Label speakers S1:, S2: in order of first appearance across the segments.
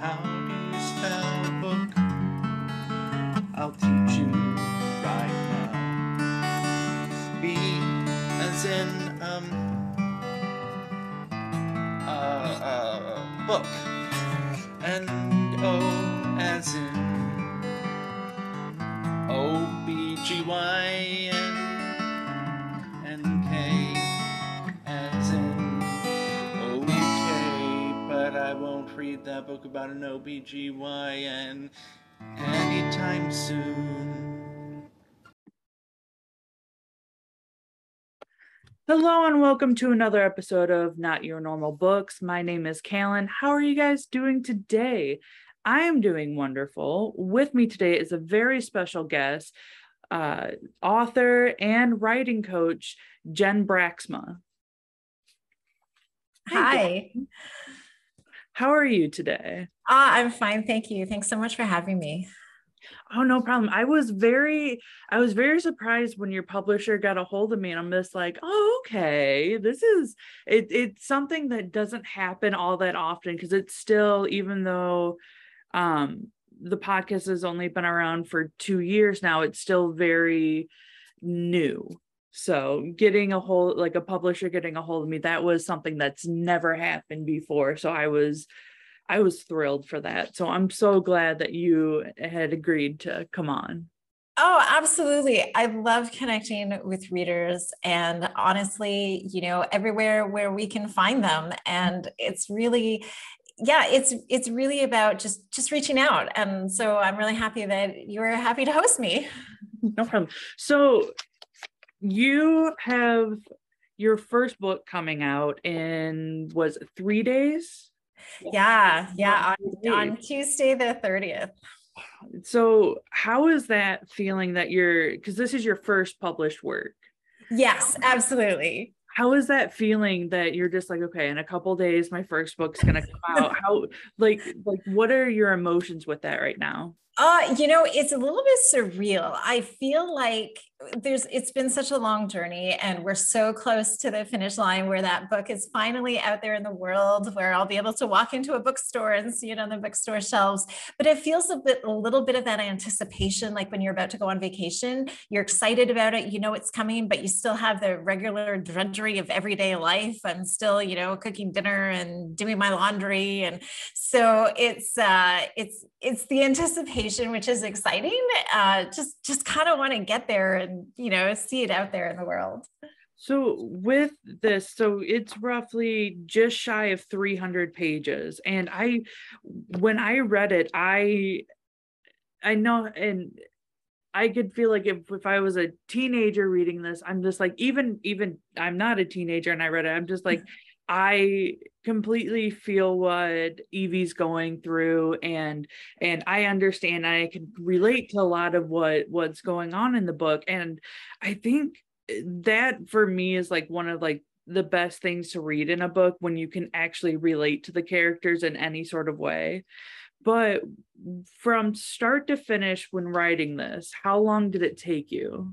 S1: How do you spell book? I'll teach you right now. B as in um uh, uh book. Won't read that book about an OBGYN anytime soon.
S2: Hello and welcome to another episode of Not Your Normal Books. My name is Callan. How are you guys doing today? I am doing wonderful. With me today is a very special guest, uh, author and writing coach, Jen Braaksma.
S3: Hi.
S2: How are you today?
S3: Ah, I'm fine. Thank you. Thanks so much for having me.
S2: Oh, no problem. I was very, I was very surprised when your publisher got a hold of me, and I'm just like, oh, okay, this is it. It's something that doesn't happen all that often because it's still, even though, um, the podcast has only been around for two years now, it's still very new. So getting a hold, like a publisher getting a hold of me, that was something that's never happened before. So I was I was thrilled for that. So I'm so glad that you had agreed to come on.
S3: Oh, absolutely. I love connecting with readers and honestly, you know, everywhere where we can find them and it's really yeah, it's it's really about just just reaching out. And so I'm really happy that you were happy to host me.
S2: No problem. So you have your first book coming out in was it 3 days?
S3: Yeah, yeah, on, on Tuesday the 30th.
S2: So, how is that feeling that you're because this is your first published work?
S3: Yes, absolutely.
S2: How is that feeling that you're just like, okay, in a couple days, my first book's gonna come out? How like like what are your emotions with that right now?
S3: Uh, you know, it's a little bit surreal. I feel like there's it's been such a long journey and we're so close to the finish line where that book is finally out there in the world where I'll be able to walk into a bookstore and see it on the bookstore shelves. But it feels a bit a little bit of that anticipation like when you're about to go on vacation, you're excited about it, you know it's coming, but you still have the regular drudgery of everyday life. I'm still, you know, cooking dinner and doing my laundry and so it's uh it's it's the anticipation which is exciting. Uh just just kind of want to get there and you know see it out there in the world.
S2: So with this so it's roughly just shy of 300 pages. And i when i read it i i know and i could feel like if, if i was a teenager reading this i'm just like even even i'm not a teenager and i read it i'm just like I completely feel what Evie's going through and and I understand I can relate to a lot of what what's going on in the book and I think eh, that for me is like one of like the best things to read in a book when you can actually relate to the characters in any sort of way. But from start to finish when writing this, how long did it take you?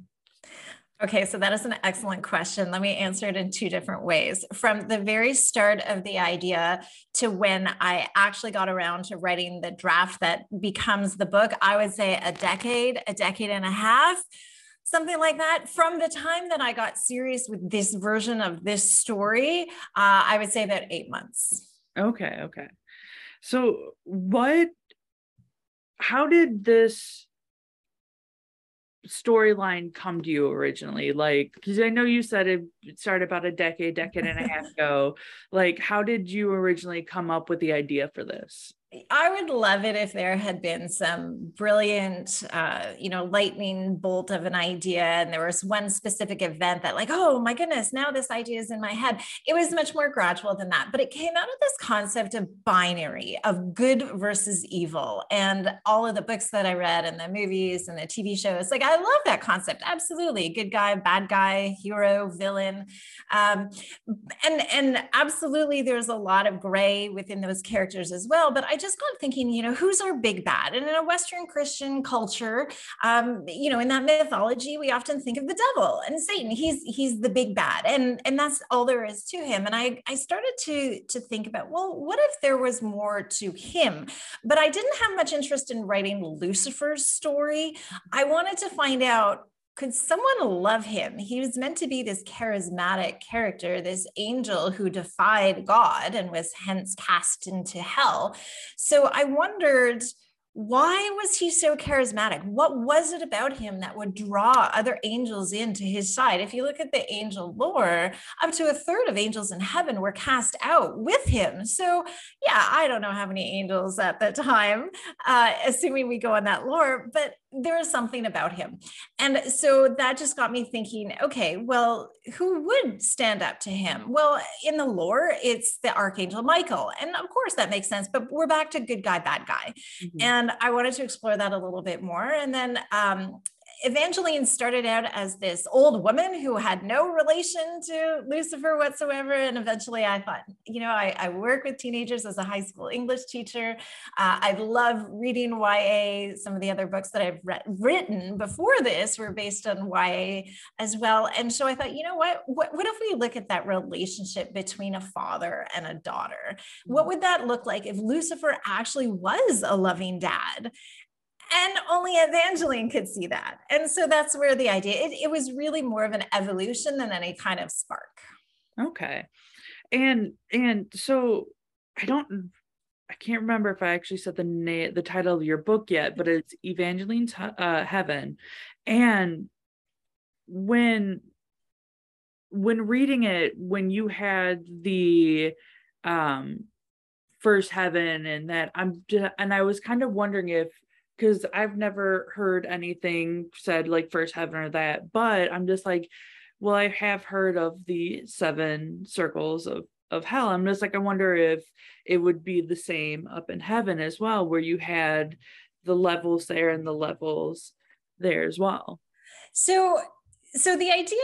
S3: Okay, so that is an excellent question. Let me answer it in two different ways. From the very start of the idea to when I actually got around to writing the draft that becomes the book, I would say a decade, a decade and a half, something like that. From the time that I got serious with this version of this story, uh, I would say about eight months.
S2: Okay, okay. So, what, how did this storyline come to you originally? Like because i know you said it started about a decade decade and a half ago. Like how did you originally come up with the idea for this
S3: I would love it if there had been some brilliant, uh, you know, lightning bolt of an idea, and there was one specific event that, like, oh my goodness, now this idea is in my head. It was much more gradual than that, but it came out of this concept of binary, of good versus evil, and all of the books that I read, and the movies, and the TV shows. Like, I love that concept. Absolutely, good guy, bad guy, hero, villain, um, and and absolutely, there's a lot of gray within those characters as well. But I just got thinking, you know, who's our big bad? And in a Western Christian culture, um, you know, in that mythology, we often think of the devil and Satan. He's he's the big bad, and and that's all there is to him. And I I started to to think about, well, what if there was more to him? But I didn't have much interest in writing Lucifer's story. I wanted to find out could someone love him? He was meant to be this charismatic character, this angel who defied God and was hence cast into hell. So I wondered why was he so charismatic? What was it about him that would draw other angels into his side? If you look at the angel lore, up to a third of angels in heaven were cast out with him. So, yeah, I don't know how many angels at the time, uh, assuming we go on that lore, but there is something about him. And so that just got me thinking okay, well, who would stand up to him? Well, in the lore, it's the Archangel Michael. And of course, that makes sense, but we're back to good guy, bad guy. Mm-hmm. And I wanted to explore that a little bit more. And then um, Evangeline started out as this old woman who had no relation to Lucifer whatsoever. And eventually I thought, you know, I, I work with teenagers as a high school English teacher. Uh, I love reading YA. Some of the other books that I've re- written before this were based on YA as well. And so I thought, you know what? what? What if we look at that relationship between a father and a daughter? What mm-hmm. would that look like if Lucifer actually was a loving dad? And only Evangeline could see that. And so that's where the idea, it, it was really more of an evolution than any kind of spark.
S2: Okay. And, and so I don't, I can't remember if I actually said the name, the title of your book yet, but it's Evangeline's uh, Heaven. And when, when reading it, when you had the, um, first heaven and that I'm and I was kind of wondering if because I've never heard anything said like first heaven or that, but I'm just like, well, I have heard of the seven circles of of hell. I'm just like, I wonder if it would be the same up in heaven as well, where you had the levels there and the levels there as well.
S3: So so the idea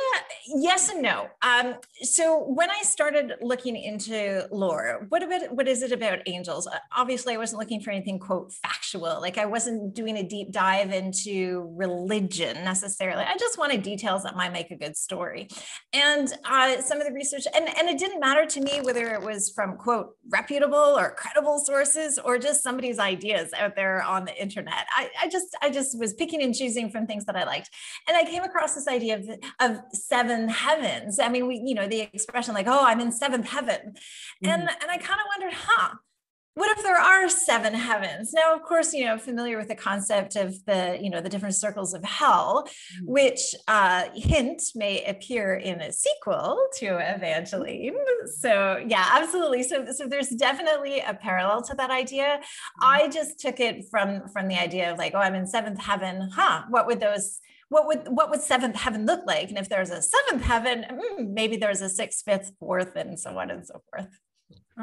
S3: yes and no. Um, so when i started looking into lore what about what is it about angels? Uh, obviously i wasn't looking for anything quote factual. Like i wasn't doing a deep dive into religion necessarily. I just wanted details that might make a good story. And uh, some of the research and, and it didn't matter to me whether it was from quote reputable or credible sources or just somebody's ideas out there on the internet. I, I just i just was picking and choosing from things that i liked. And i came across this idea of, of seven heavens. I mean, we, you know, the expression like, oh, I'm in seventh heaven. Mm-hmm. And, and I kind of wondered, huh, what if there are seven heavens now of course you know familiar with the concept of the you know the different circles of hell mm-hmm. which uh hint may appear in a sequel to evangeline so yeah absolutely so so there's definitely a parallel to that idea mm-hmm. i just took it from from the idea of like oh i'm in seventh heaven huh what would those what would what would seventh heaven look like? And if there's a seventh heaven, mm, maybe there's a sixth, fifth, fourth, and so on and so forth.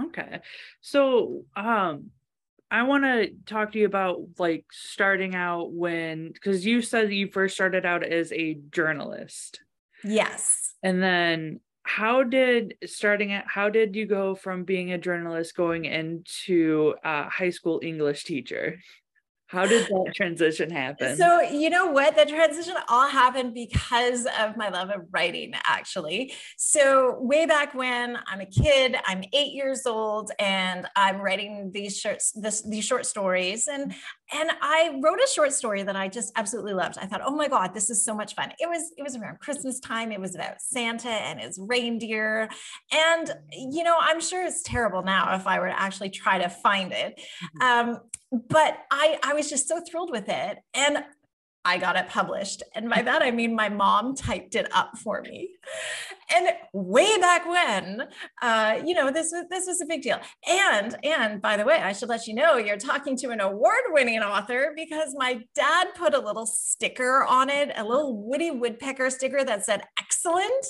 S2: Okay. So um I want to talk to you about like starting out when because you said you first started out as a journalist.
S3: Yes.
S2: And then how did starting at how did you go from being a journalist going into a high school English teacher? How did that transition happen?
S3: So, you know what? The transition all happened because of my love of writing, actually. So, way back when I'm a kid, I'm eight years old, and I'm writing these shorts, this, these short stories. And and I wrote a short story that I just absolutely loved. I thought, oh my God, this is so much fun. It was, it was around Christmas time. It was about Santa and his reindeer. And, you know, I'm sure it's terrible now if I were to actually try to find it. Mm-hmm. Um, but I, I was just so thrilled with it. And I got it published. And by that, I mean my mom typed it up for me. And way back when, uh, you know, this was this was a big deal. And and by the way, I should let you know you're talking to an award-winning author because my dad put a little sticker on it, a little Woody Woodpecker sticker that said excellent.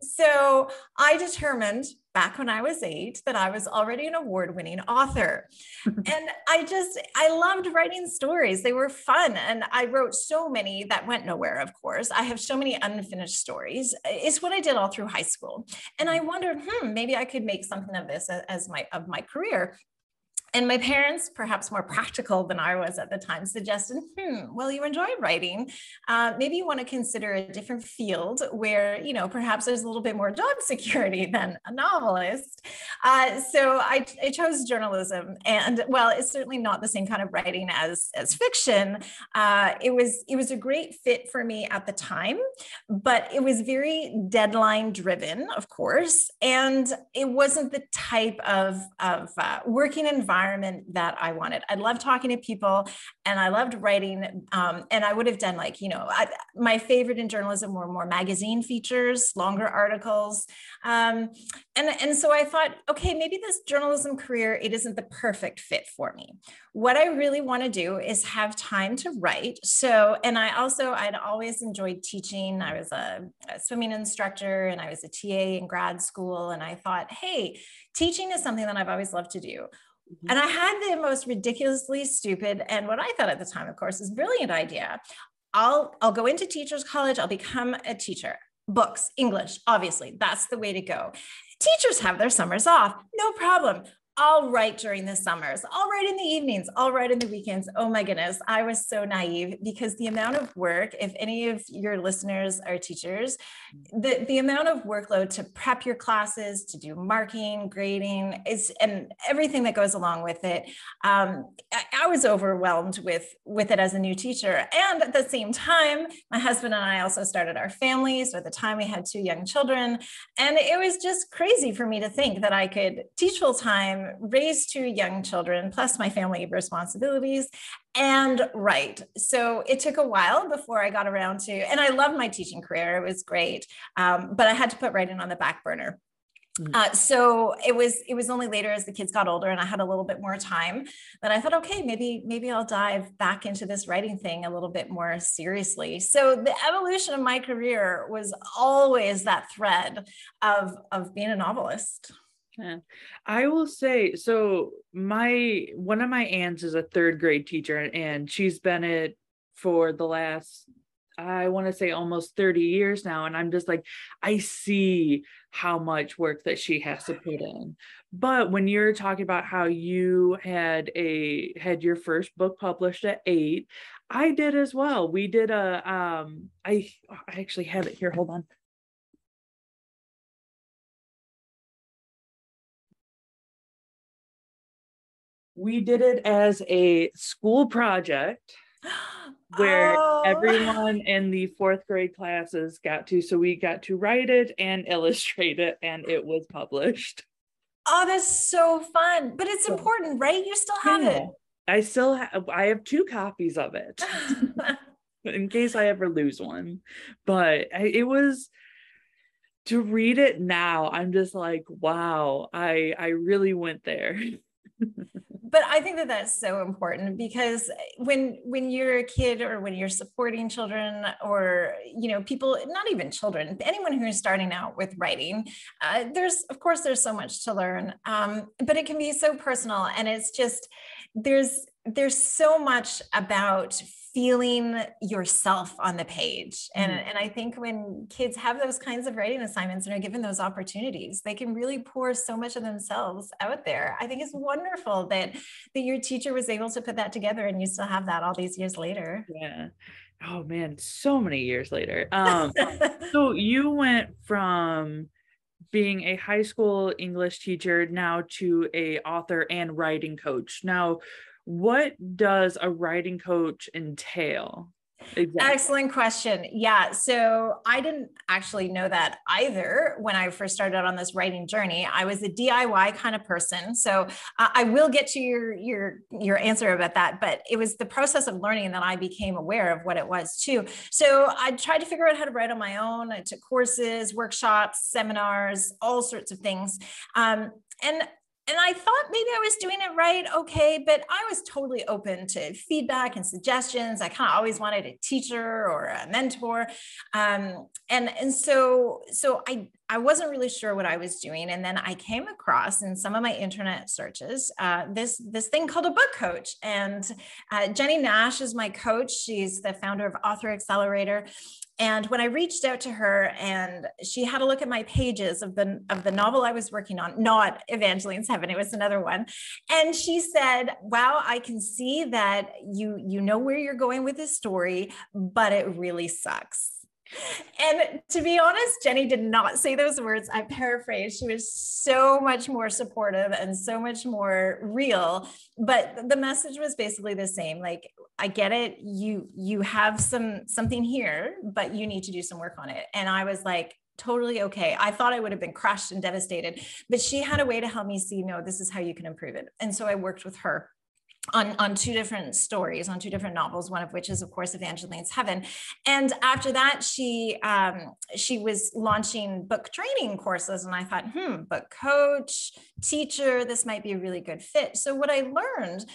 S3: So I determined back when I was eight that I was already an award winning author. and I just, I loved writing stories. They were fun. And I wrote so many that went nowhere, of course. I have so many unfinished stories. It's what I did all through high school. And I wondered, hmm, maybe I could make something of this as my, of my career and my parents, perhaps more practical than I was at the time, suggested, hmm, well, you enjoy writing. Uh, maybe you want to consider a different field where, you know, perhaps there's a little bit more job security than a novelist. Uh, so I, I, chose journalism. And well, it's certainly not the same kind of writing as, as fiction. Uh, it, was, it was a great fit for me at the time, but it was very deadline driven, of course. And it wasn't the type of, of uh, working environment that I wanted. I loved talking to people and I loved writing. Um, and I would have done like, you know, I, my favorite in journalism were more magazine features, longer articles. Um, and, and so I thought, okay, maybe this journalism career, it isn't the perfect fit for me. What I really want to do is have time to write. So, and I also, I'd always enjoyed teaching. I was a, a swimming instructor and I was a TA in grad school. And I thought, hey, teaching is something that I've always loved to do. Mm-hmm. And I had the most ridiculously stupid and what I thought at the time, of course, is brilliant idea. I'll I'll go into teachers college, I'll become a teacher. Books, English, obviously, that's the way to go. Teachers have their summers off, no problem. I'll write during the summers. I'll write in the evenings. I'll write in the weekends. Oh my goodness. I was so naive because the amount of work, if any of your listeners are teachers, the, the amount of workload to prep your classes, to do marking, grading, is and everything that goes along with it. Um, I, I was overwhelmed with, with it as a new teacher. And at the same time, my husband and I also started our family. So at the time we had two young children. And it was just crazy for me to think that I could teach full time raised two young children, plus my family responsibilities, and write. So it took a while before I got around to, and I love my teaching career. It was great, um, but I had to put writing on the back burner. Mm. Uh, so it was it was only later as the kids got older and I had a little bit more time that I thought, okay, maybe maybe I'll dive back into this writing thing a little bit more seriously. So the evolution of my career was always that thread of of being a novelist.
S2: Yeah. I will say so my one of my aunts is a third grade teacher and she's been it for the last I want to say almost 30 years now and I'm just like I see how much work that she has to put in. But when you're talking about how you had a had your first book published at 8, I did as well. We did a um I I actually have it here. Hold on. We did it as a school project where oh. everyone in the fourth grade classes got to so we got to write it and illustrate it and it was published
S3: oh that's so fun but it's important right you still have yeah. it
S2: i still have i have two copies of it in case i ever lose one but I, it was to read it now i'm just like wow i i really went there
S3: but i think that that's so important because when when you're a kid or when you're supporting children or you know people not even children anyone who's starting out with writing uh, there's of course there's so much to learn um, but it can be so personal and it's just there's there's so much about feeling yourself on the page. And, mm-hmm. and I think when kids have those kinds of writing assignments and are given those opportunities, they can really pour so much of themselves out there. I think it's wonderful that, that your teacher was able to put that together and you still have that all these years later.
S2: Yeah. Oh man, so many years later. Um, so you went from being a high school English teacher now to a author and writing coach. Now, what does a writing coach entail?
S3: Exactly. Excellent question. Yeah. So I didn't actually know that either when I first started on this writing journey. I was a DIY kind of person. So I will get to your your your answer about that. But it was the process of learning that I became aware of what it was too. So I tried to figure out how to write on my own. I took courses, workshops, seminars, all sorts of things. Um, and and I thought maybe I was doing it right, okay, but I was totally open to feedback and suggestions. I kind of always wanted a teacher or a mentor, um, and and so so I I wasn't really sure what I was doing, and then I came across in some of my internet searches uh, this this thing called a book coach. And uh, Jennie Nash is my coach. She's the founder of Author Accelerator. And when I reached out to her, and she had a look at my pages of the of the novel I was working on, not Evangeline's Heaven, it was another one, and she said, "Wow, I can see that you you know where you're going with this story, but it really sucks." And to be honest, Jennie did not say those words. I paraphrase. She was so much more supportive and so much more real. But the message was basically the same. Like, I get it. You you have some something here, but you need to do some work on it. And I was like, totally okay. I thought I would have been crushed and devastated, but she had a way to help me see, no, this is how you can improve it. And so I worked with her on, on two different stories, on two different novels, one of which is, of course, Evangeline's Heaven. And after that, she um, she was launching book training courses. And I thought, hmm, book coach, teacher, this might be a really good fit. So what I learned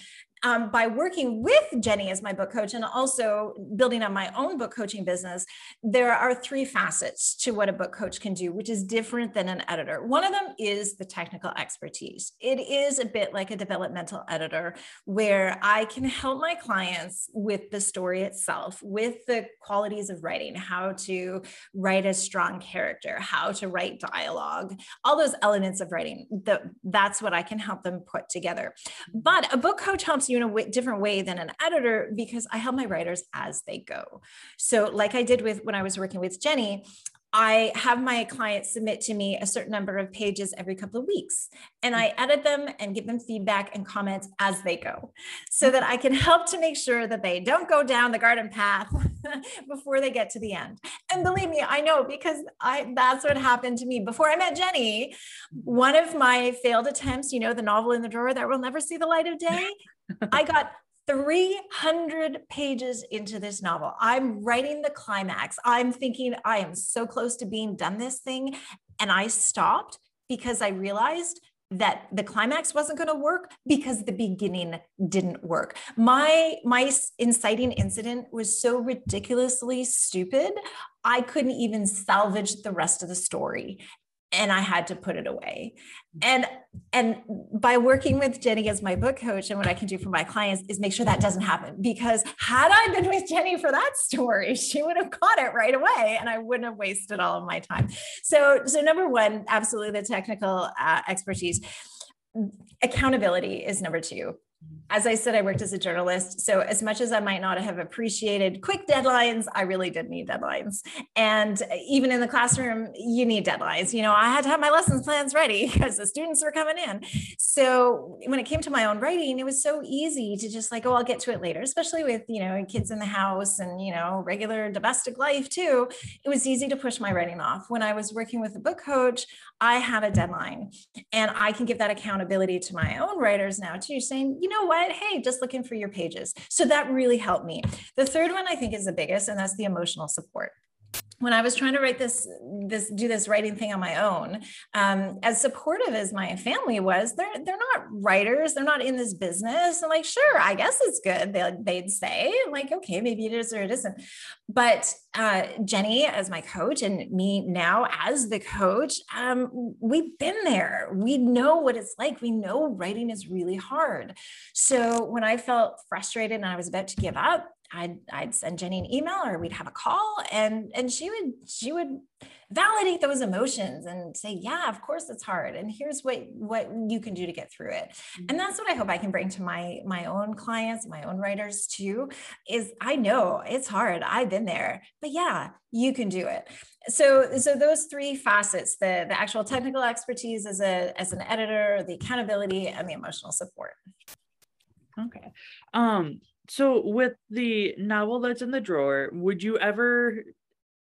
S3: um, by working with Jennie as my book coach and also building up my own book coaching business, there are three facets to what a book coach can do, which is different than an editor. One of them is the technical expertise. It is a bit like a developmental editor where I can help my clients with the story itself, with the qualities of writing, how to write a strong character, how to write dialogue, all those elements of writing. The, that's what I can help them put together. But a book coach helps you in a different way than an editor because I help my writers as they go. So, like I did with when I was working with Jennie, I have my clients submit to me a certain number of pages every couple of weeks, and I mm. edit them and give them feedback and comments as they go so mm. that I can help to make sure that they don't go down the garden path before they get to the end. And believe me, I know because I that's what happened to me before I met Jennie. One of my failed attempts, you know, the novel in the drawer that will never see the light of day, I got 300 pages into this novel. I'm writing the climax. I'm thinking I am so close to being done this thing. And I stopped because I realized that the climax wasn't going to work because the beginning didn't work. My my inciting incident was so ridiculously stupid. I couldn't even salvage the rest of the story and I had to put it away. And and by working with jennie as my book coach and what I can do for my clients is make sure that doesn't happen because had I been with jennie for that story, she would have caught it right away and I wouldn't have wasted all of my time. So so number 1, absolutely the technical uh, expertise. Accountability is number 2 as I said, I worked as a journalist. So, as much as I might not have appreciated quick deadlines, I really did need deadlines. And uh, even in the classroom, you need deadlines. You know, I had to have my lessons plans ready because the students were coming in. So, when it came to my own writing, it was so easy to just like, oh, I'll get to it later, especially with, you know, kids in the house and, you know, regular domestic life too. It was easy to push my writing off. When I was working with a book coach, I had a deadline and I can give that accountability to my own writers now too, saying, you know what? Hey, just looking for your pages. So that really helped me. The third one I think is the biggest, and that's the emotional support when I was trying to write this, this do this writing thing on my own, um, as supportive as my family was, they're they're not writers, they're not in this business. And like, sure, I guess it's good. They, they'd say, like, okay, maybe it is or it isn't. But uh, Jennie, as my coach, and me now as the coach, um, we've been there. We know what it's like. We know writing is really hard. So when I felt frustrated and I was about to give up, I'd I'd send Jennie an email or we'd have a call and and she would she would validate those emotions and say yeah of course it's hard and here's what what you can do to get through it. Mm-hmm. and that's what i hope i can bring to my my own clients my own writers too is i know it's hard. I've been there but yeah you can do it. So so those three facets the the actual technical expertise as a as an editor the accountability and the emotional support.
S2: Okay. Um so with the novel that's in the drawer, would you ever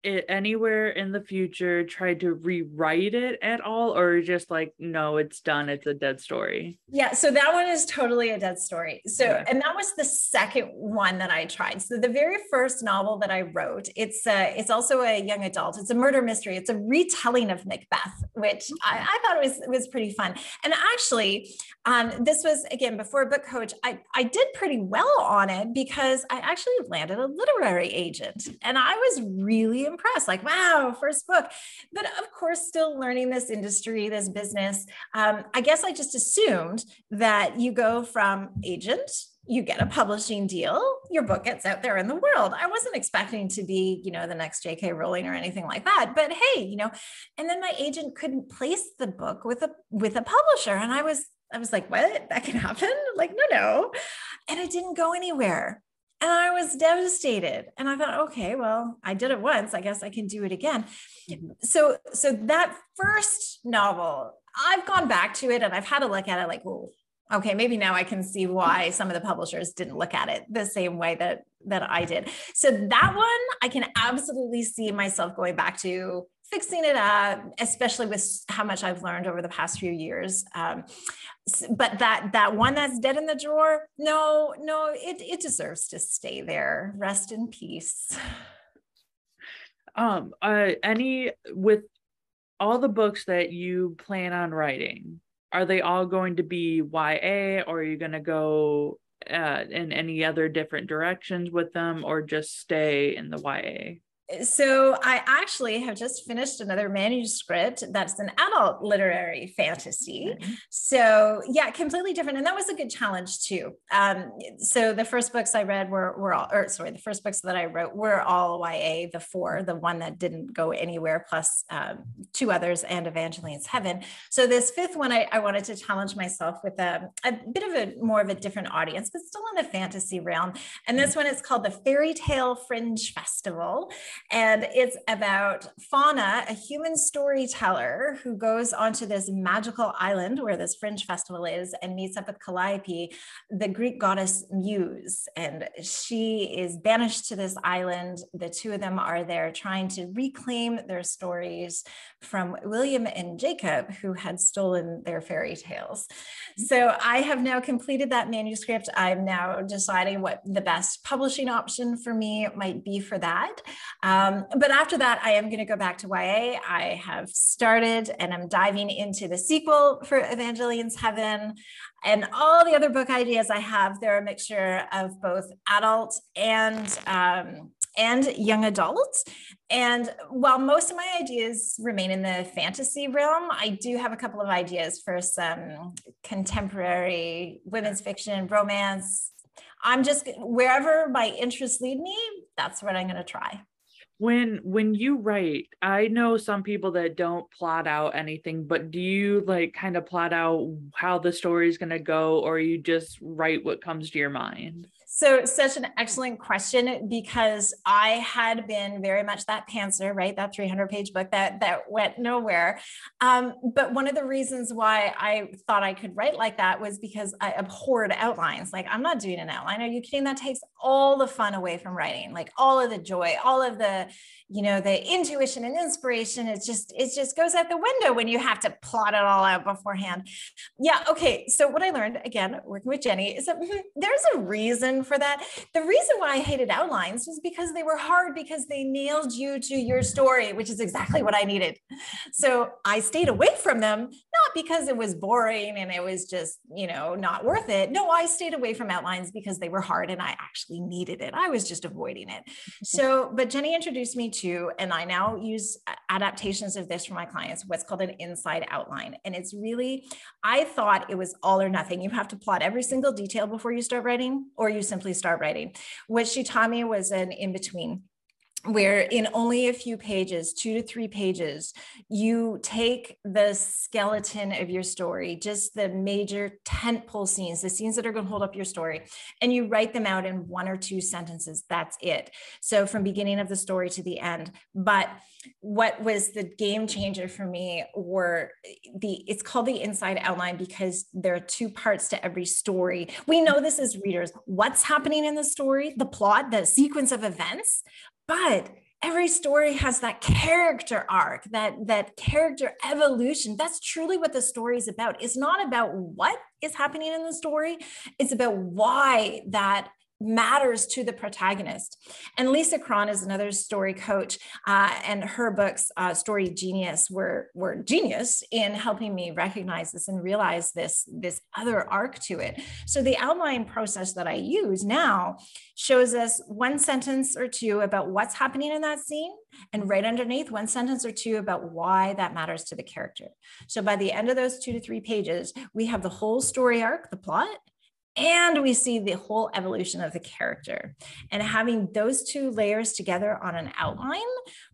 S2: it anywhere in the future tried to rewrite it at all or just like no it's done it's a dead story?
S3: Yeah so that one is totally a dead story. So yeah. and that was the second one that i tried. So the very first novel that i wrote it's a, it's also a young adult. It's a murder mystery. It's a retelling of macbeth which I, I thought it was was pretty fun. And actually um, this was again before book coach I, I did pretty well on it because i actually landed a literary agent. And i was really impressed, like, wow, first book. But of course, still learning this industry, this business. Um, I guess I just assumed that you go from agent you get a publishing deal, your book gets out there in the world. I wasn't expecting to be, you know, the next JK Rowling or anything like that, but hey, you know, and then my agent couldn't place the book with a with a publisher and I was I was like, "What? That can happen?" Like, "No, no." And it didn't go anywhere. And I was devastated. And I thought, "Okay, well, I did it once. I guess I can do it again." Mm-hmm. So so that first novel, I've gone back to it and I've had a look at it like, well, okay maybe now i can see why some of the publishers didn't look at it the same way that that i did so that one i can absolutely see myself going back to fixing it up especially with how much i've learned over the past few years. Um, but that that one that's dead in the drawer no no it, it deserves to stay there. Rest in peace.
S2: Um uh any with all the books that you plan on writing are they all going to be YA or are you going to go uh, in any other different directions with them or just stay in the YA?
S3: So I actually have just finished another manuscript that's an adult literary fantasy. Mm-hmm. So yeah, completely different. And that was a good challenge too. Um, so the first books I read were, were all, or sorry, the first books that I wrote were all YA, the four, the one that didn't go anywhere, plus um, two others and Evangeline's Heaven. So this fifth one, I, I wanted to challenge myself with a, a bit of a more of a different audience, but still in the fantasy realm. And this mm. one is called the Fairy Tale Fringe Festival. And it's about Fauna, a human storyteller who goes onto this magical island where this fringe festival is and meets up with Calliope, the Greek goddess Muse. And she is banished to this island. The two of them are there trying to reclaim their stories from William and Jacob, who had stolen their fairy tales. So I have now completed that manuscript. I'm now deciding what the best publishing option for me might be for that. But after that, I am going to go back to YA. I have started and I'm diving into the sequel for Evangeline's Heaven and all the other book ideas I have. They're a mixture of both adult and um, and young adult. And while most of my ideas remain in the fantasy realm, I do have a couple of ideas for some contemporary women's fiction, and romance. I'm just wherever my interests lead me, that's what I'm going to try
S2: when when you write i know some people that don't plot out anything but do you like kind of plot out how the story is going to go or you just write what comes to your mind
S3: so, such an excellent question because I had been very much that pantser, right? That 300 page book that that went nowhere. Um, but one of the reasons why I thought I could write like that was because I abhorred outlines. Like, I'm not doing an outline. Are you kidding? That takes all the fun away from writing, like all of the joy, all of the, you know, the intuition and inspiration. It's just, it just goes out the window when you have to plot it all out beforehand. Yeah. Okay. So, what I learned again, working with Jennie, is that hmm, there's a reason for that. The reason why I hated outlines was because they were hard because they nailed you to your story, which is exactly what I needed. So I stayed away from them, not because it was boring and it was just, you know, not worth it. No, I stayed away from outlines because they were hard and I actually needed it. I was just avoiding it. So, but Jennie introduced me to, and I now use uh, adaptations of this for my clients, what's called an inside outline. And it's really, I thought it was all or nothing. You have to plot every single detail before you start writing, or you simply start writing. What she taught me was an in between where in only a few pages, two to three pages, you take the skeleton of your story, just the major tentpole scenes, the scenes that are going to hold up your story, and you write them out in one or two sentences. That's it. So from beginning of the story to the end. But what was the game changer for me were eh, the it's called the inside outline because there are two parts to every story. We know this as readers, what's happening in the story, the plot, the sequence of events, but every story has that character arc that that character evolution. That's truly what the story is about. It's not about what is happening in the story. It's about why that matters to the protagonist. And Lisa Cron is another story coach, uh, and her books, uh, Story Genius, were were genius in helping me recognize this and realize this this other arc to it. So the outline process that I use now shows us one sentence or two about what's happening in that scene, and right underneath one sentence or two about why that matters to the character. So by the end of those two to three pages, we have the whole story arc, the plot, and we see the whole evolution of the character. And having those two layers together on an outline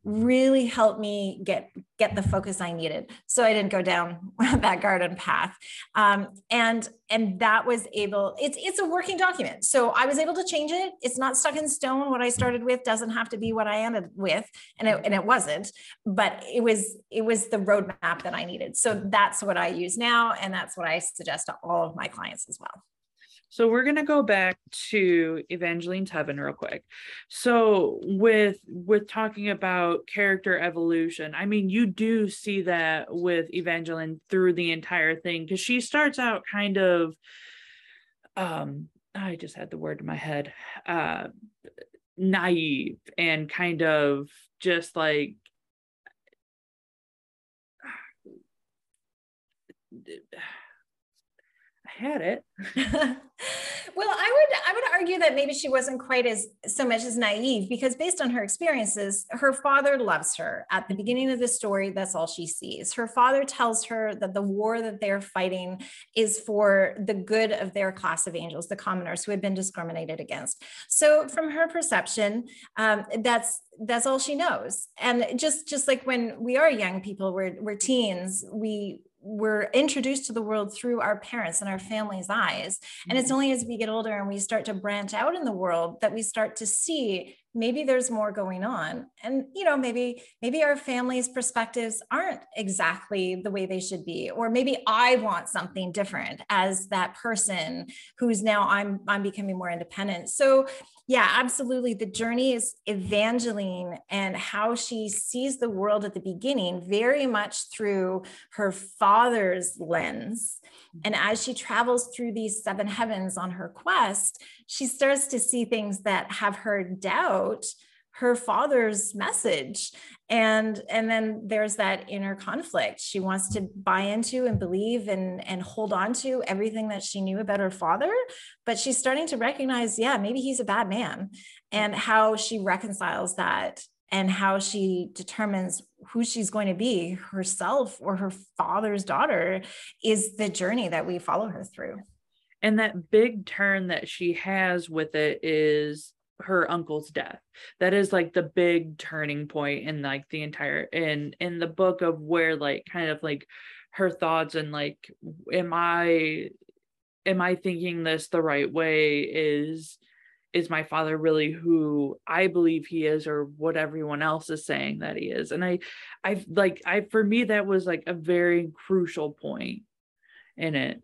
S3: really helped me get get the focus I needed. So I didn't go down that garden path. Um, and and that was able. It's it's a working document. So I was able to change it. It's not stuck in stone. What I started with doesn't have to be what I ended with, and it, and it wasn't. But it was it was the roadmap that I needed. So that's what I use now, and that's what I suggest to all of my clients as well.
S2: So we're going to go back to Evangeline's Heaven real quick. So with with talking about character evolution, I mean you do see that with Evangeline through the entire thing cuz she starts out kind of um I just had the word in my head. Uh naive and kind of just like had it.
S3: well, I would I would argue that maybe she wasn't quite as so much as naive because based on her experiences, her father loves her. At the beginning of the story, that's all she sees. Her father tells her that the war that they're fighting is for the good of their class of angels, the commoners who had been discriminated against. So, from her perception, um, that's that's all she knows. And just just like when we are young people, we're we're teens, we we're introduced to the world through our parents and our family's eyes. And it's mm-hmm. only as we get older and we start to branch out in the world that we start to see maybe there's more going on. And you know maybe maybe our family's perspectives aren't exactly the way they should be or maybe i want something different as that person who's now i'm i'm becoming more independent. So yeah absolutely the journey is evangeline and how she sees the world at the beginning very much through her father's lens. Mm-hmm. And as she travels through these seven heavens on her quest, she starts to see things that have her doubt her father's message. And and then there's that inner conflict she wants to buy into and believe and and hold on to everything that she knew about her father. But she's starting to recognize yeah maybe he's a bad man. And how she reconciles that and how she determines who she's going to be herself or her father's daughter is the journey that we follow her through.
S2: And that big turn that she has with it is her uncle's death. That is like the big turning point in like the entire in in the book of where like kind of like her thoughts and like am i am i thinking this the right way? Is is my father really who I believe he is or what everyone else is saying that he is? And I I like I for me that was like a very crucial point in it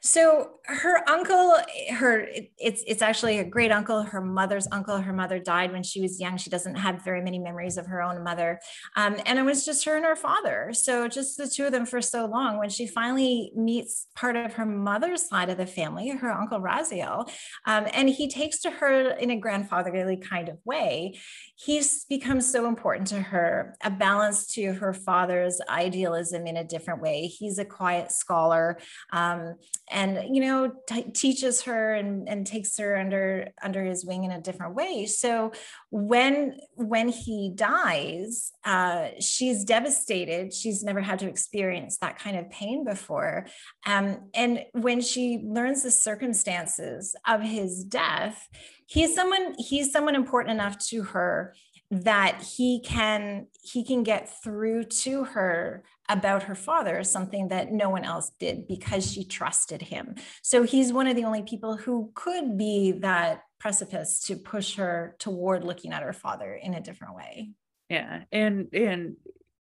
S3: so her uncle, her it's it's actually a great uncle, her mother's uncle. Her mother died when she was young. She doesn't have very many memories of her own mother, um, and it was just her and her father. So just the two of them for so long. When she finally meets part of her mother's side of the family, her uncle Raziel, um, and he takes to her in a grandfatherly kind of way. He's become so important to her, a balance to her father's idealism in a different way. He's a quiet scholar. Um, and you know t- teaches her and, and takes her under under his wing in a different way. So when when he dies uh, she's devastated. She's never had to experience that kind of pain before. Um, and when she learns the circumstances of his death he's someone he's someone important enough to her that he can he can get through to her about her father something that no one else did because she trusted him. So he's one of the only people who could be that precipice to push her toward looking at her father in a different way.
S2: Yeah and and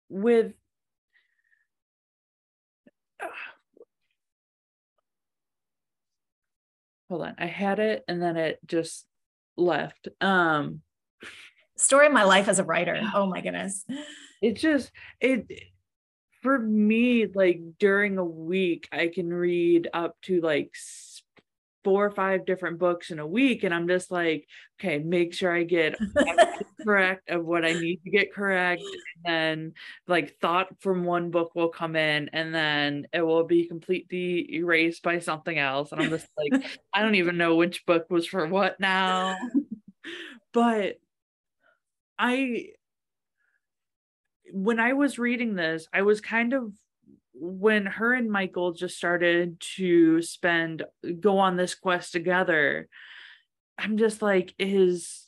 S2: with uh, hold on i had it and then it just left. Um
S3: story of my life as a writer. Oh my goodness.
S2: It just it for me like during a week I can read up to like four or five different books in a week and i'm just like okay make sure i get correct of what i need to get correct and then like thought from one book will come in and then it will be completely erased by something else and i'm just like i don't even know which book was for what now but i when i was reading this i was kind of when her and Michael just started to spend go on this quest together, I'm just like, is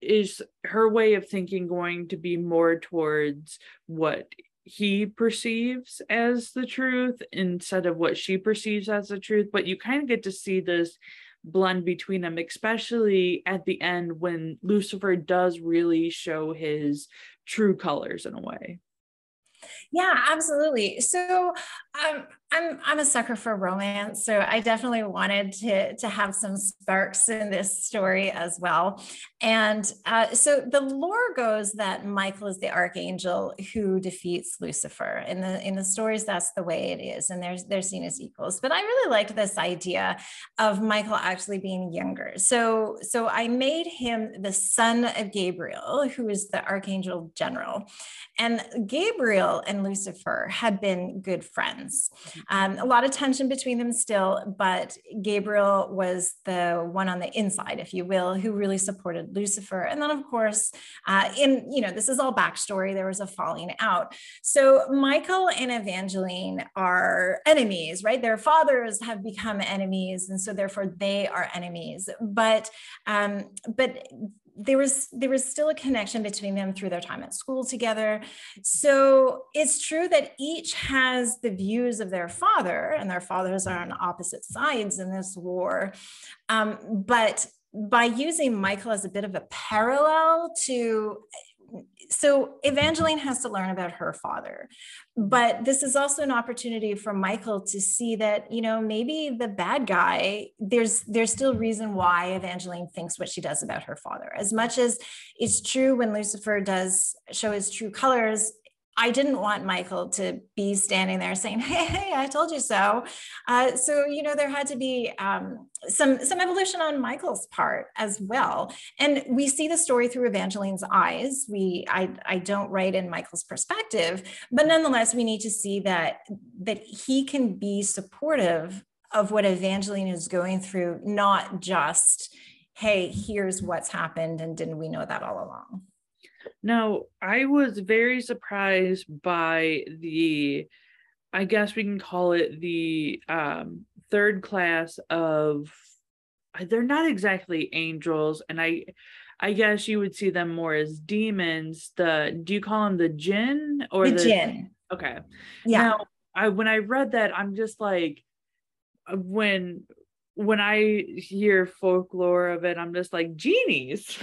S2: is her way of thinking going to be more towards what he perceives as the truth instead of what she perceives as the truth? But you kind of get to see this blend between them, especially at the end when Lucifer does really show his true colors in a way.
S3: Yeah, absolutely. So um, I'm I'm a sucker for romance, so I definitely wanted to to have some sparks in this story as well. And uh, so the lore goes that Michael is the archangel who defeats Lucifer. In the in the stories, that's the way it is, and they're they're seen as equals. But I really liked this idea of Michael actually being younger. So so I made him the son of Gabriel, who is the archangel general, and Gabriel and Lucifer had been good friends. Um, a lot of tension between them still, but Gabriel was the one on the inside, if you will, who really supported Lucifer. And then, of course, uh, in you know, this is all backstory. There was a falling out. So Michael and Evangeline are enemies, right? Their fathers have become enemies, and so therefore they are enemies. But um, but there was there was still a connection between them through their time at school together. So it's true that each has the views of their father and their fathers are on opposite sides in this war. Um, but by using michael as a bit of a parallel to so Evangeline has to learn about her father. But this is also an opportunity for Michael to see that, you know, maybe the bad guy, there's there's still reason why Evangeline thinks what she does about her father. As much as it's true when Lucifer does show his true colors, I didn't want Michael to be standing there saying, "Hey, hey I told you so." Uh, so you know, there had to be um, some some evolution on Michael's part as well, and we see the story through Evangeline's eyes. We, I, I don't write in Michael's perspective, but nonetheless, we need to see that that he can be supportive of what Evangeline is going through, not just, "Hey, here's what's happened," and didn't we know that all along?
S2: Now, I was very surprised by the, I guess we can call it the um, third class of, they're not exactly angels, and I, I guess you would see them more as demons. The do you call them the jinn or
S3: the, the jinn?
S2: Okay,
S3: yeah.
S2: Now, I when I read that, I'm just like, uh, when when I hear folklore of it, I'm just like genies.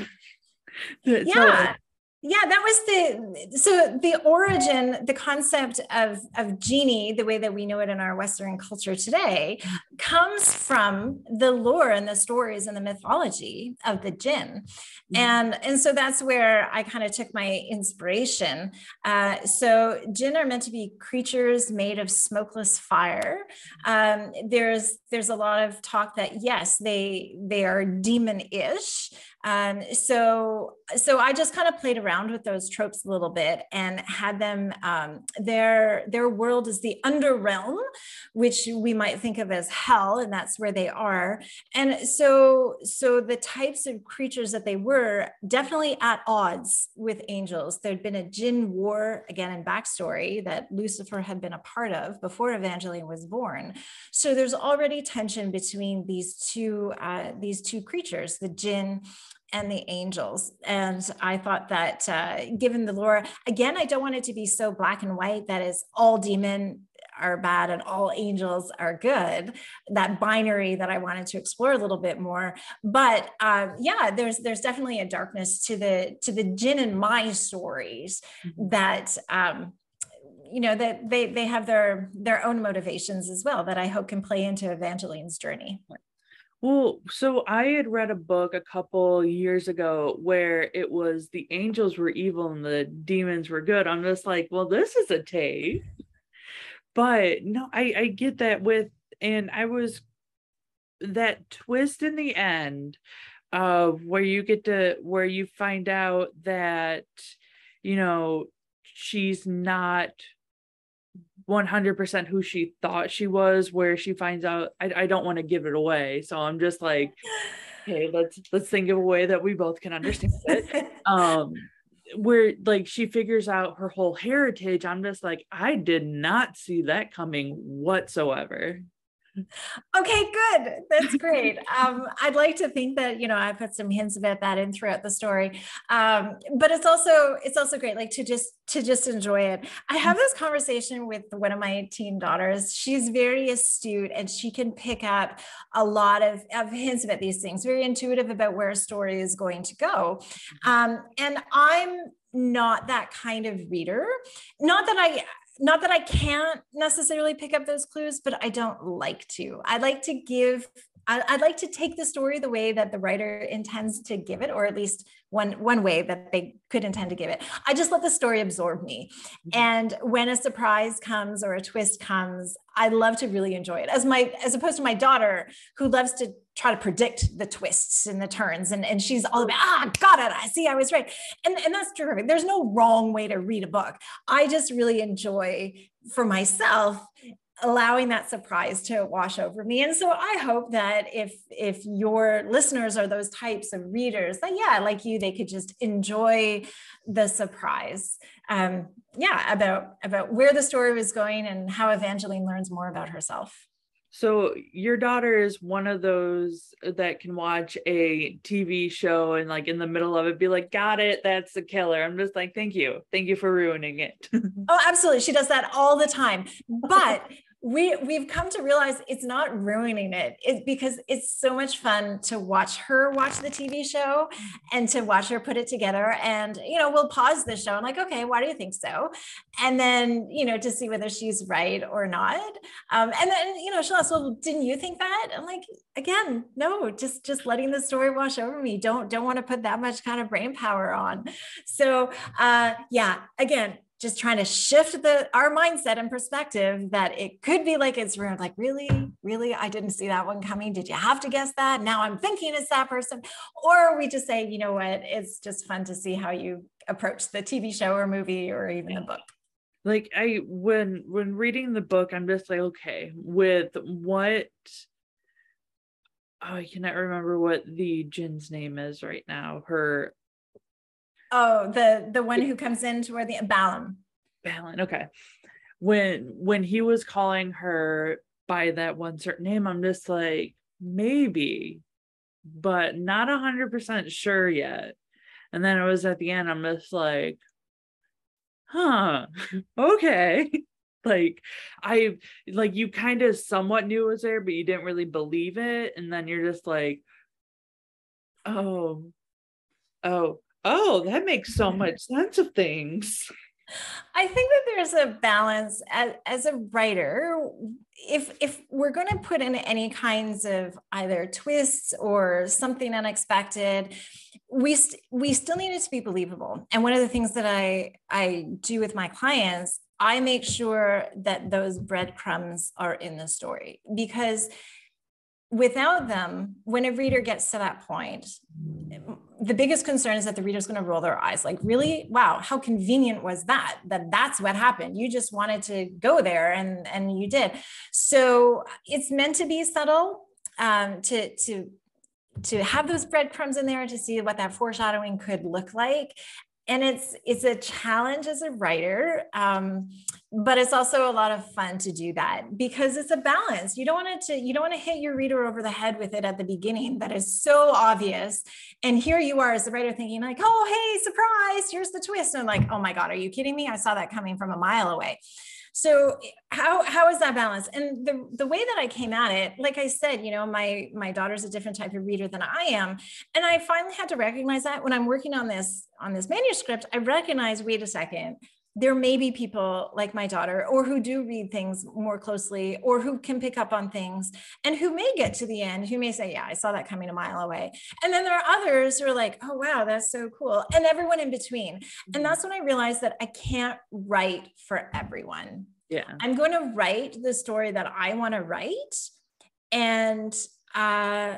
S3: yeah yeah that was the so the origin the concept of of genie the way that we know it in our western culture today comes from the lore and the stories and the mythology of the jinn mm-hmm. and and so that's where i kind of took my inspiration. Uh, so jinn are meant to be creatures made of smokeless fire. Um, there's there's a lot of talk that yes they they are demon-ish um, so so I just kind of played around with those tropes a little bit and had them um, their their world is the underrealm, which we might think of as hell, and that's where they are. And so so the types of creatures that they were definitely at odds with angels. There'd been a jinn war again in backstory that Lucifer had been a part of before Evangeline was born. So there's already tension between these two uh, these two creatures, the jinn and the angels. And I thought that uh, given the lore, again, I don't want it to be so black and white that is all demon are bad and all angels are good that binary that i wanted to explore a little bit more but um, yeah there's there's definitely a darkness to the to the jinn and my stories mm-hmm. that um, you know that they they have their their own motivations as well that i hope can play into evangeline's journey
S2: well, so I had read a book a couple years ago where it was the angels were evil and the demons were good. I'm just like, well, this is a take. But no, I, I get that with, and I was that twist in the end of where you get to where you find out that you know she's not 100% who she thought she was where she finds out I, I don't want to give it away. So i'm just like okay let's let's think of a way that we both can understand it. Um where like she figures out her whole heritage. I'm just like i did not see that coming whatsoever
S3: okay good. That's great. Um, i'd like to think that you know i put some hints about that in throughout the story. Um, but it's also it's also great like to just to just enjoy it. I have this conversation with one of my teen daughters. She's very astute and she can pick up a lot of, of hints about these things very intuitive about where a story is going to go. Um, and i'm not that kind of reader. Not that i not that I can't necessarily pick up those clues, but I don't like to. I like to give, I, I'd like to take the story the way that the writer intends to give it, or at least one one way that they could intend to give it. I just let the story absorb me. Mm-hmm. And when a surprise comes or a twist comes, I love to really enjoy it. As my as opposed to my daughter who loves to try to predict the twists and the turns and, and she's all about ah got it. I see. I was right. And, and that's terrific. There's no wrong way to read a book. I just really enjoy for myself allowing that surprise to wash over me. And so i hope that if if your listeners are those types of readers that yeah like you they could just enjoy the surprise. Um yeah about about where the story was going and how evangeline learns more about herself
S2: so your daughter is one of those uh, that can watch a TV show and like in the middle of it be like, got it, that's the killer. I'm just like, thank you. Thank you for ruining it.
S3: oh, absolutely. She does that all the time. But we we've come to realize it's not ruining it. It's because it's so much fun to watch her watch the tv show and to watch her put it together and you know we'll pause the show and like okay why do you think so? And then you know to see whether she's right or not. Um, and then you know she'll ask well didn't you think that? I'm like again no just just letting the story wash over me. Don't don't want to put that much kind of brain power on. So uh yeah again just trying to shift the our mindset and perspective that it could be like it's ruined like really? Really? I didn't see that one coming. Did you have to guess that? Now i'm thinking it's that person. Or we just say you know what? It's just fun to see how you approach the tv show or movie or even the book.
S2: Like i when when reading the book i'm just like okay with what oh i cannot remember what the jinn's name is right now. Her
S3: Oh, the the one who comes in to toward the Balin.
S2: Balin. Okay. When when he was calling her by that one certain name, I'm just like maybe, but not a hundred percent sure yet. And then it was at the end, I'm just like, huh, okay. like I like you kind of somewhat knew it was there, but you didn't really believe it. And then you're just like, oh, oh, oh, that makes so much sense of things.
S3: I think that there's a balance as, as a writer. If if we're going to put in any kinds of either twists or something unexpected, we st- we still need it to be believable. And one of the things that I I do with my clients, I make sure that those breadcrumbs are in the story because without them, when a reader gets to that point, the biggest concern is that the reader's going to roll their eyes like really? Wow how convenient was that that that's what happened. You just wanted to go there and and you did. So it's meant to be subtle um, to to to have those breadcrumbs in there to see what that foreshadowing could look like and it's it's a challenge as a writer um, but it's also a lot of fun to do that because it's a balance. You don't want it to you don't want to hit your reader over the head with it at the beginning. That is so obvious. And here you are as the writer thinking like oh hey surprise here's the twist. And I'm like oh my god are you kidding me? I saw that coming from a mile away so how how is that balance and the the way that i came at it like i said you know my my daughter's a different type of reader than i am. And i finally had to recognize that when i'm working on this on this manuscript i recognize wait a second there may be people like my daughter or who do read things more closely or who can pick up on things and who may get to the end who may say yeah i saw that coming a mile away. And then there are others who are like oh wow that's so cool. And everyone in between. And mm-hmm. that's when i realized that i can't write for everyone.
S2: Yeah.
S3: I'm going to write the story that i want to write and uh,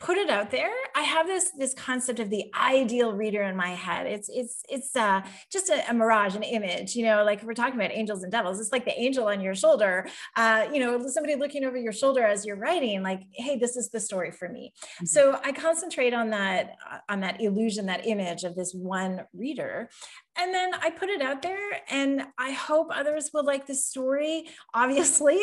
S3: put it out there i have this this concept of the ideal reader in my head it's it's it's uh just a, a, mirage an image you know like we're talking about angels and devils it's like the angel on your shoulder uh you know somebody looking over your shoulder as you're writing like hey this is the story for me mm-hmm. so i concentrate on that on that illusion that image of this one reader and then I put it out there, and I hope others will like the story. Obviously,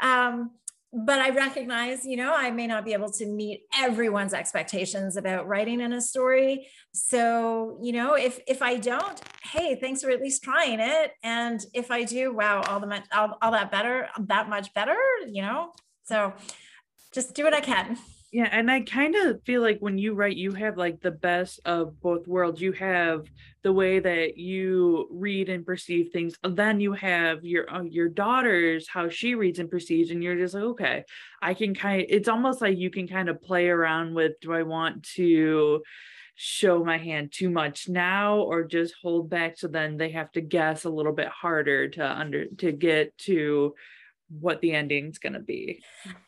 S3: um, but I recognize, you know, I may not be able to meet everyone's expectations about writing in a story. So, you know, if if I don't, hey, thanks for at least trying it. And if I do, wow, all the much all, all that better, that much better, you know. So just do what I can.
S2: Yeah, and I kind of feel like when you write, you have like the best of both worlds. You have the way that you read and perceive things. Then you have your uh, your daughter's how she reads and perceives, and you're just like, okay, I can kind. Of, it's almost like you can kind of play around with. Do I want to? show my hand too much now or just hold back so then they have to guess a little bit harder to under to get to what the ending's going to be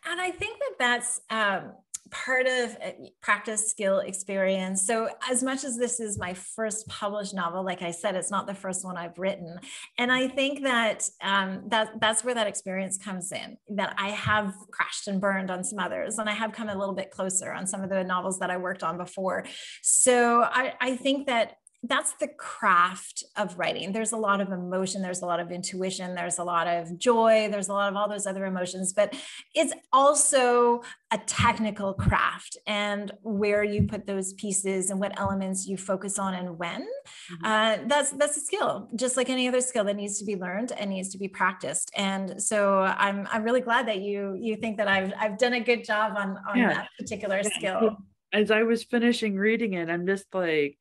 S3: and i think that that's um part of uh, practice skill experience. So, as much as this is my first published novel, like I said, it's not the first one I've written, and I think that um, that that's where that experience comes in. That I have crashed and burned on some others, and I have come a little bit closer on some of the novels that I worked on before. So, I, I think that that's the craft of writing. There's a lot of emotion, there's a lot of intuition, there's a lot of joy, there's a lot of all those other emotions, but it's also a technical craft and where you put those pieces and what elements you focus on and when. Mm-hmm. Uh, that's that's a skill, just like any other skill that needs to be learned and needs to be practiced. And so I'm I'm really glad that you you think that I've I've done a good job on on yeah. that particular yeah. skill.
S2: As I was finishing reading it, I'm just like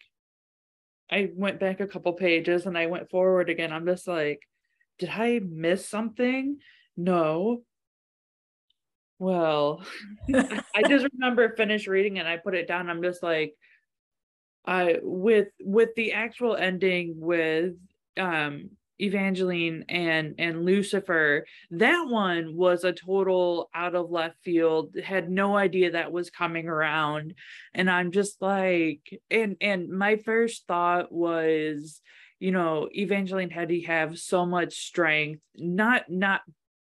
S2: I went back a couple pages and I went forward again. I'm just like, did I miss something? No. Well, I just remember finished reading and I put it down. I'm just like, I with with the actual ending with um Evangeline and and Lucifer, that one was a total out of left field. Had no idea that was coming around, and I'm just like, and and my first thought was, you know, Evangeline had to have so much strength, not not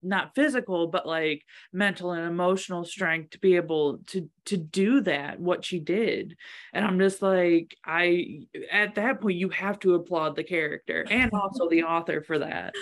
S2: not physical but like mental and emotional strength to be able to to do that what she did. And i'm just like i at that point you have to applaud the character and also the author for that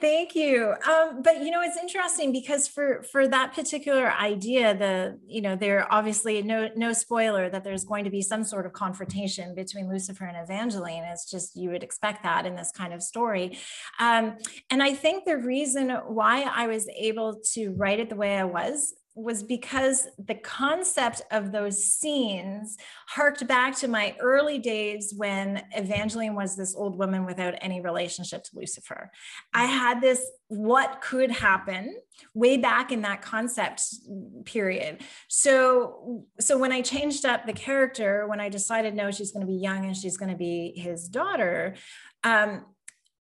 S3: Thank you. Um, but you know, it's interesting because for for that particular idea, the you know, there obviously no no spoiler that there's going to be some sort of confrontation between Lucifer and Evangeline. It's just you would expect that in this kind of story. Um, and I think the reason why I was able to write it the way I was was because the concept of those scenes harked back to my early days when Evangeline was this old woman without any relationship to Lucifer. I had this what could happen way back in that concept period. So so when I changed up the character, when I decided no she's going to be young and she's going to be his daughter, um,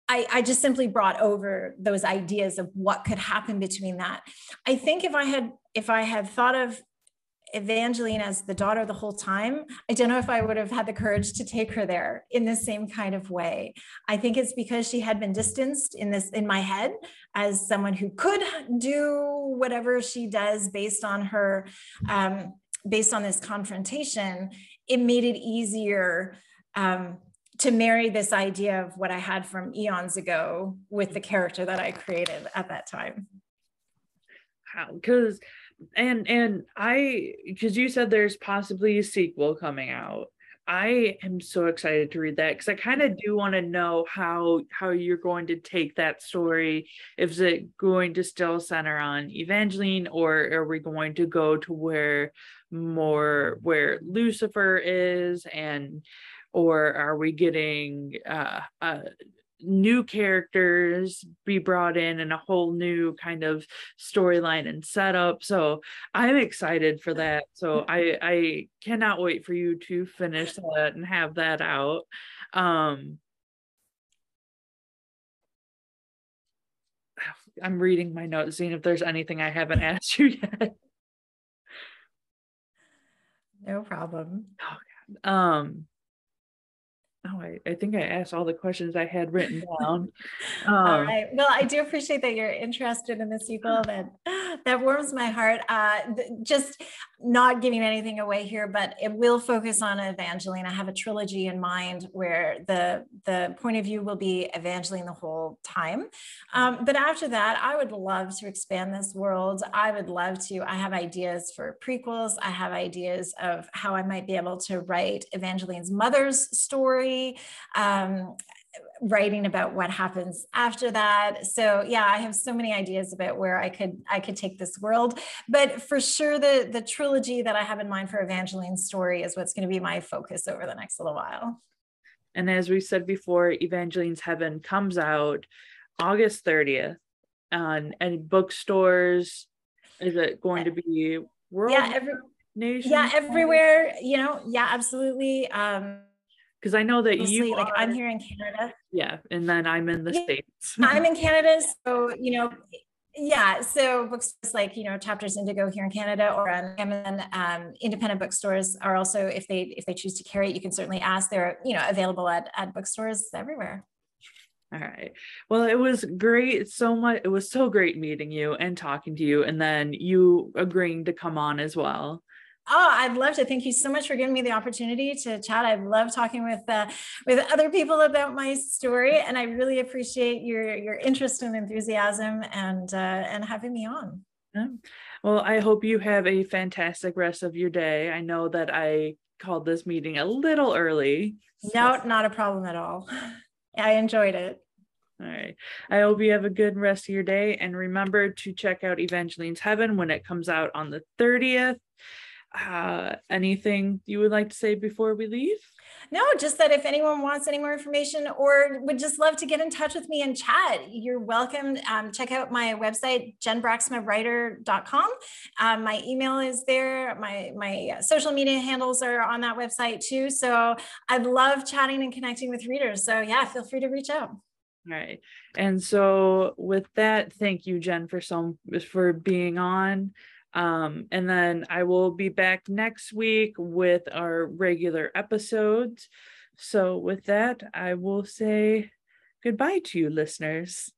S3: I, I, just simply brought over those ideas of what could happen between that. I think if I had if I had thought of Evangeline as the daughter the whole time, I don't know if I would have had the courage to take her there in the same kind of way. I think it's because she had been distanced in this in my head as someone who could do whatever she does based on her um, based on this confrontation. It made it easier um, to marry this idea of what I had from eons ago with the character that I created at that time.
S2: How? Because and and I because you said there's possibly a sequel coming out. I am so excited to read that because I kind of do want to know how how you're going to take that story. Is it going to still center on Evangeline, or are we going to go to where more where Lucifer is and or are we getting uh, uh, new characters be brought in and a whole new kind of storyline and setup? So i'm excited for that. So i i cannot wait for you to finish that and have that out. Um i'm reading my notes seeing if there's anything i haven't asked you yet.
S3: No problem.
S2: Um, oh, I, I think I asked all the questions I had written down.
S3: All
S2: Um,
S3: right. Well, I do appreciate that you're interested in the sequel. That that warms my heart. Uh, th- just not giving anything away here, but it will focus on Evangeline. I have a trilogy in mind where the the point of view will be Evangeline the whole time. Um, but after that, I would love to expand this world. I would love to. I have ideas for prequels. I have ideas of how I might be able to write Evangeline's mother's story. Um, writing about what happens after that so yeah i have so many ideas about where i could i could take this world but for sure the the trilogy that i have in mind for evangeline's story is what's going to be my focus over the next little while
S2: and as we said before, Evangeline's Heaven comes out August 30th on any bookstores. Is it going to be world
S3: yeah every,
S2: nation?
S3: yeah everywhere you know yeah absolutely um
S2: Because I know that you
S3: like
S2: are-
S3: i'm here in canada
S2: yeah, and then I'm in the
S3: Yeah,
S2: states.
S3: I'm in Canada, so you know, yeah. So bookstores like you know Chapters Indigo here in Canada or on Amazon, um, independent bookstores are also if they if they choose to carry it, you can certainly ask. They're you know available at at bookstores everywhere.
S2: All right. Well, it was great. So much. It was so great meeting you and talking to you, and then you agreeing to come on as well.
S3: Oh, I'd love to. Thank you so much for giving me the opportunity to chat. I love talking with uh, with other people about my story, and I really appreciate your your interest and enthusiasm and uh, and having me on.
S2: Yeah. Well, I hope you have a fantastic rest of your day. I know that I called this meeting a little early.
S3: No, not a problem at all. I enjoyed it.
S2: All right. I hope you have a good rest of your day. And remember to check out Evangeline's Heaven when it comes out on the 30th. Uh, anything you would like to say before we leave?
S3: No, just that if anyone wants any more information or would just love to get in touch with me and chat, you're welcome. Um, check out my website, jenbraaksmawriter.com. Um, my email is there. My, my social media handles are on that website too. So I'd love chatting and connecting with readers. So yeah, feel free to reach out.
S2: All right. And so with that, thank you, Jen, for some for being on. Um, and then I will be back next week with our regular episodes. So with that, I will say goodbye to you, listeners.